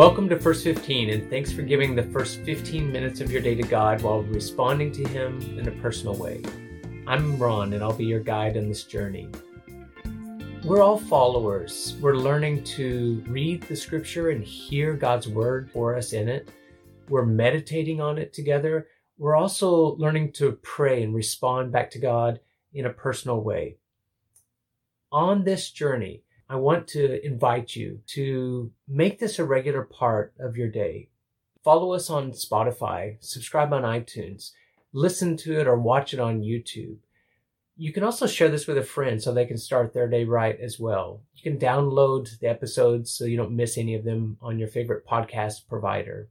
Welcome to First 15, and thanks for giving the first 15 minutes of your day to God while responding to Him in a personal way. I'm Ron, and I'll be your guide on this journey. We're all followers. We're learning to read the scripture and hear God's word for us in it. We're meditating on it together. We're also learning to pray and respond back to God in a personal way. On this journey, I want to invite you to make this a regular part of your day. Follow us on Spotify, subscribe on iTunes, listen to it or watch it on YouTube. You can also share this with a friend so they can start their day right as well. You can download the episodes so you don't miss any of them on your favorite podcast provider.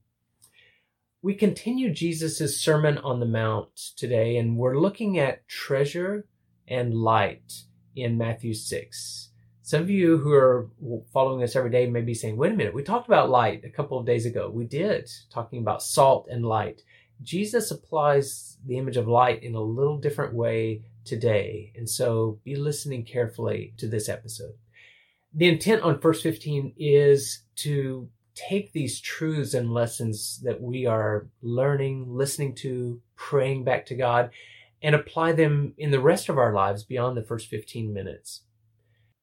We continue Jesus' Sermon on the Mount today, and we're looking at treasure and light in Matthew 6. Some of you who are following us every day may be saying, wait a minute, we talked about light a couple of days ago. We did, talking about salt and light. Jesus applies the image of light in a little different way today. And so be listening carefully to this episode. The intent on First 15 is to take these truths and lessons that we are learning, listening to, praying back to God, and apply them in the rest of our lives beyond the first 15 minutes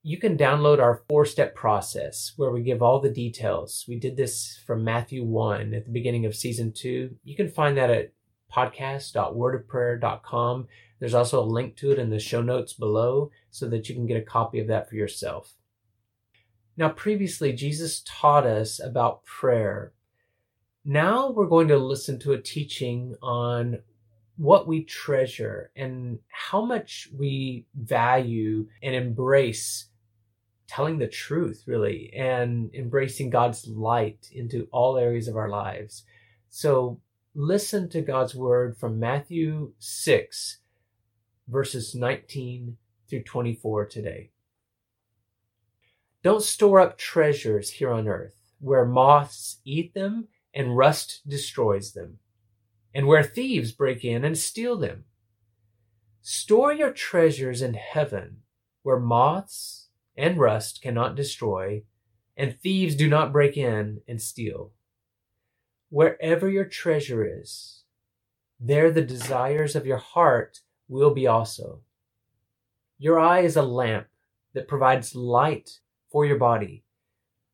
you can download our four step process where we give all the details. We did this from Matthew 1 at the beginning of season 2. You can find that at podcast.wordofprayer.com. There's also a link to it in the show notes below so that you can get a copy of that for yourself. Now, previously, Jesus taught us about prayer. Now we're going to listen to a teaching on what we treasure and how much we value and embrace telling the truth, really, and embracing God's light into all areas of our lives. So listen to God's word from Matthew 6, verses 19 through 24 today. Don't store up treasures here on earth where moths eat them and rust destroys them, and where thieves break in and steal them. Store your treasures in heaven where moths and rust cannot destroy, and thieves do not break in and steal. Wherever your treasure is, there the desires of your heart will be also. Your eye is a lamp that provides light for your body.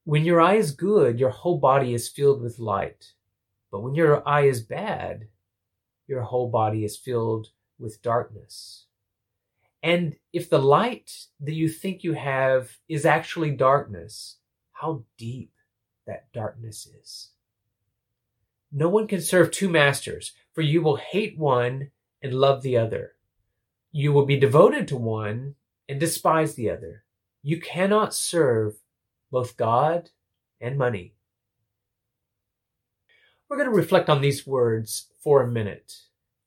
When your eye is good, your whole body is filled with light. But when your eye is bad, your whole body is filled with darkness. And if the light that you think you have is actually darkness, how deep that darkness is. No one can serve two masters, for you will hate one and love the other. You will be devoted to one and despise the other. You cannot serve both God and money. We're going to reflect on these words for a minute.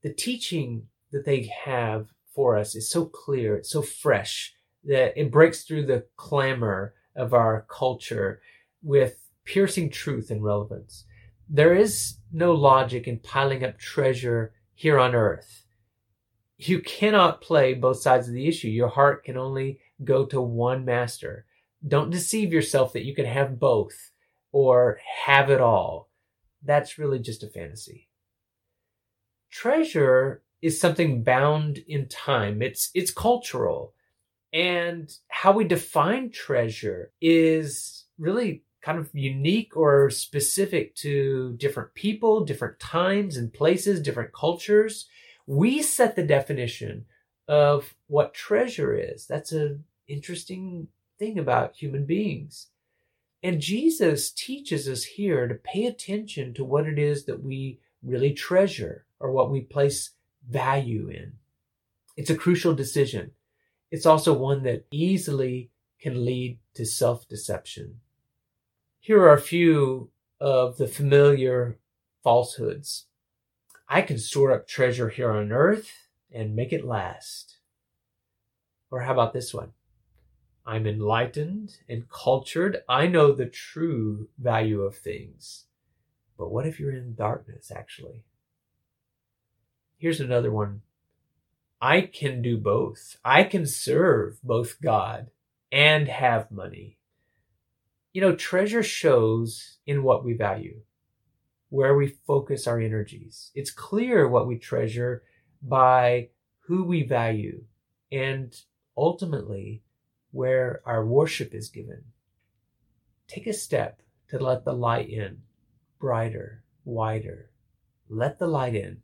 The teaching that they have for us is so clear, it's so fresh that it breaks through the clamor of our culture with piercing truth and relevance. There is no logic in piling up treasure here on earth. You cannot play both sides of the issue. Your heart can only go to one master. Don't deceive yourself that you can have both or have it all. That's really just a fantasy. Treasure is something bound in time. It's it's cultural. And how we define treasure is really kind of unique or specific to different people, different times and places, different cultures. We set the definition of what treasure is. That's an interesting thing about human beings. And Jesus teaches us here to pay attention to what it is that we really treasure or what we place value in. It's a crucial decision. It's also one that easily can lead to self deception. Here are a few of the familiar falsehoods. I can store up treasure here on earth and make it last. Or how about this one? I'm enlightened and cultured. I know the true value of things. But what if you're in darkness, actually? Here's another one. I can do both. I can serve both God and have money. You know, treasure shows in what we value, where we focus our energies. It's clear what we treasure by who we value and ultimately where our worship is given. Take a step to let the light in, brighter, wider. Let the light in.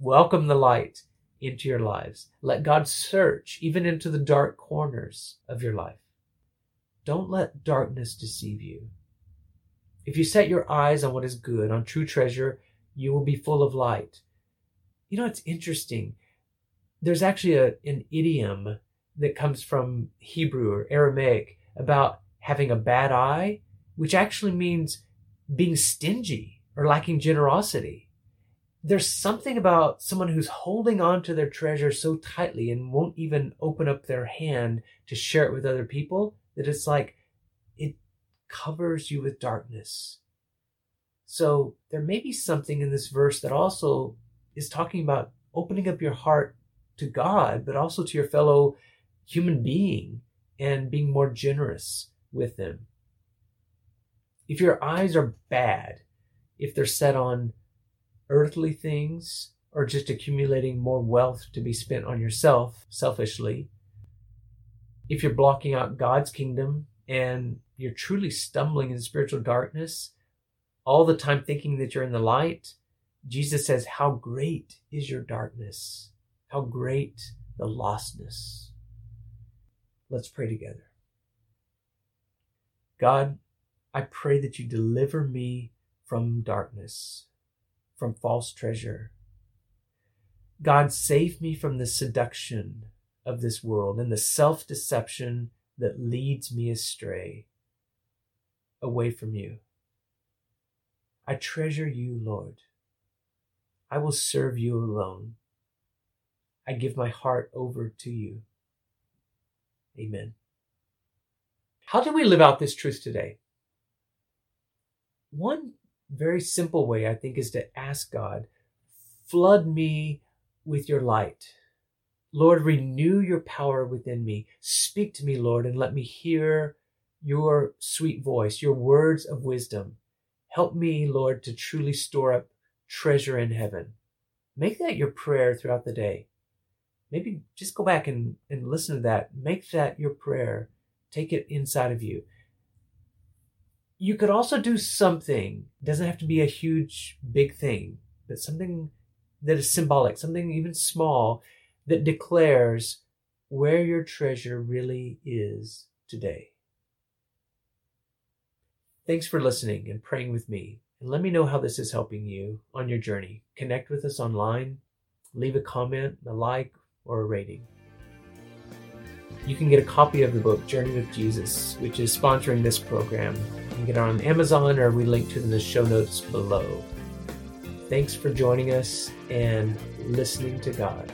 Welcome the light into your lives. Let God search even into the dark corners of your life. Don't let darkness deceive you. If you set your eyes on what is good, on true treasure, you will be full of light. You know, it's interesting. There's actually a, an idiom that comes from Hebrew or Aramaic about having a bad eye, which actually means being stingy or lacking generosity. There's something about someone who's holding on to their treasure so tightly and won't even open up their hand to share it with other people that it's like it covers you with darkness. So there may be something in this verse that also is talking about opening up your heart to God, but also to your fellow human being and being more generous with them. If your eyes are bad, if they're set on earthly things or just accumulating more wealth to be spent on yourself selfishly, if you're blocking out God's kingdom and you're truly stumbling in spiritual darkness, all the time thinking that you're in the light, Jesus says, How great is your darkness! How great the lostness. Let's pray together. God, I pray that you deliver me from darkness, from false treasure. God, save me from the seduction of this world and the self deception that leads me astray away from you. I treasure you, Lord. I will serve you alone. I give my heart over to you. Amen. How do we live out this truth today? One very simple way, I think, is to ask God, flood me with your light. Lord, renew your power within me. Speak to me, Lord, and let me hear your sweet voice, your words of wisdom. Help me, Lord, to truly store up treasure in heaven. Make that your prayer throughout the day maybe just go back and, and listen to that. Make that your prayer. Take it inside of you. You could also do something, doesn't have to be a huge, big thing, but something that is symbolic, something even small that declares where your treasure really is today. Thanks for listening and praying with me. And let me know how this is helping you on your journey. Connect with us online, leave a comment, a like, or a rating. You can get a copy of the book Journey with Jesus, which is sponsoring this program. You can get it on Amazon or we link to it in the show notes below. Thanks for joining us and listening to God.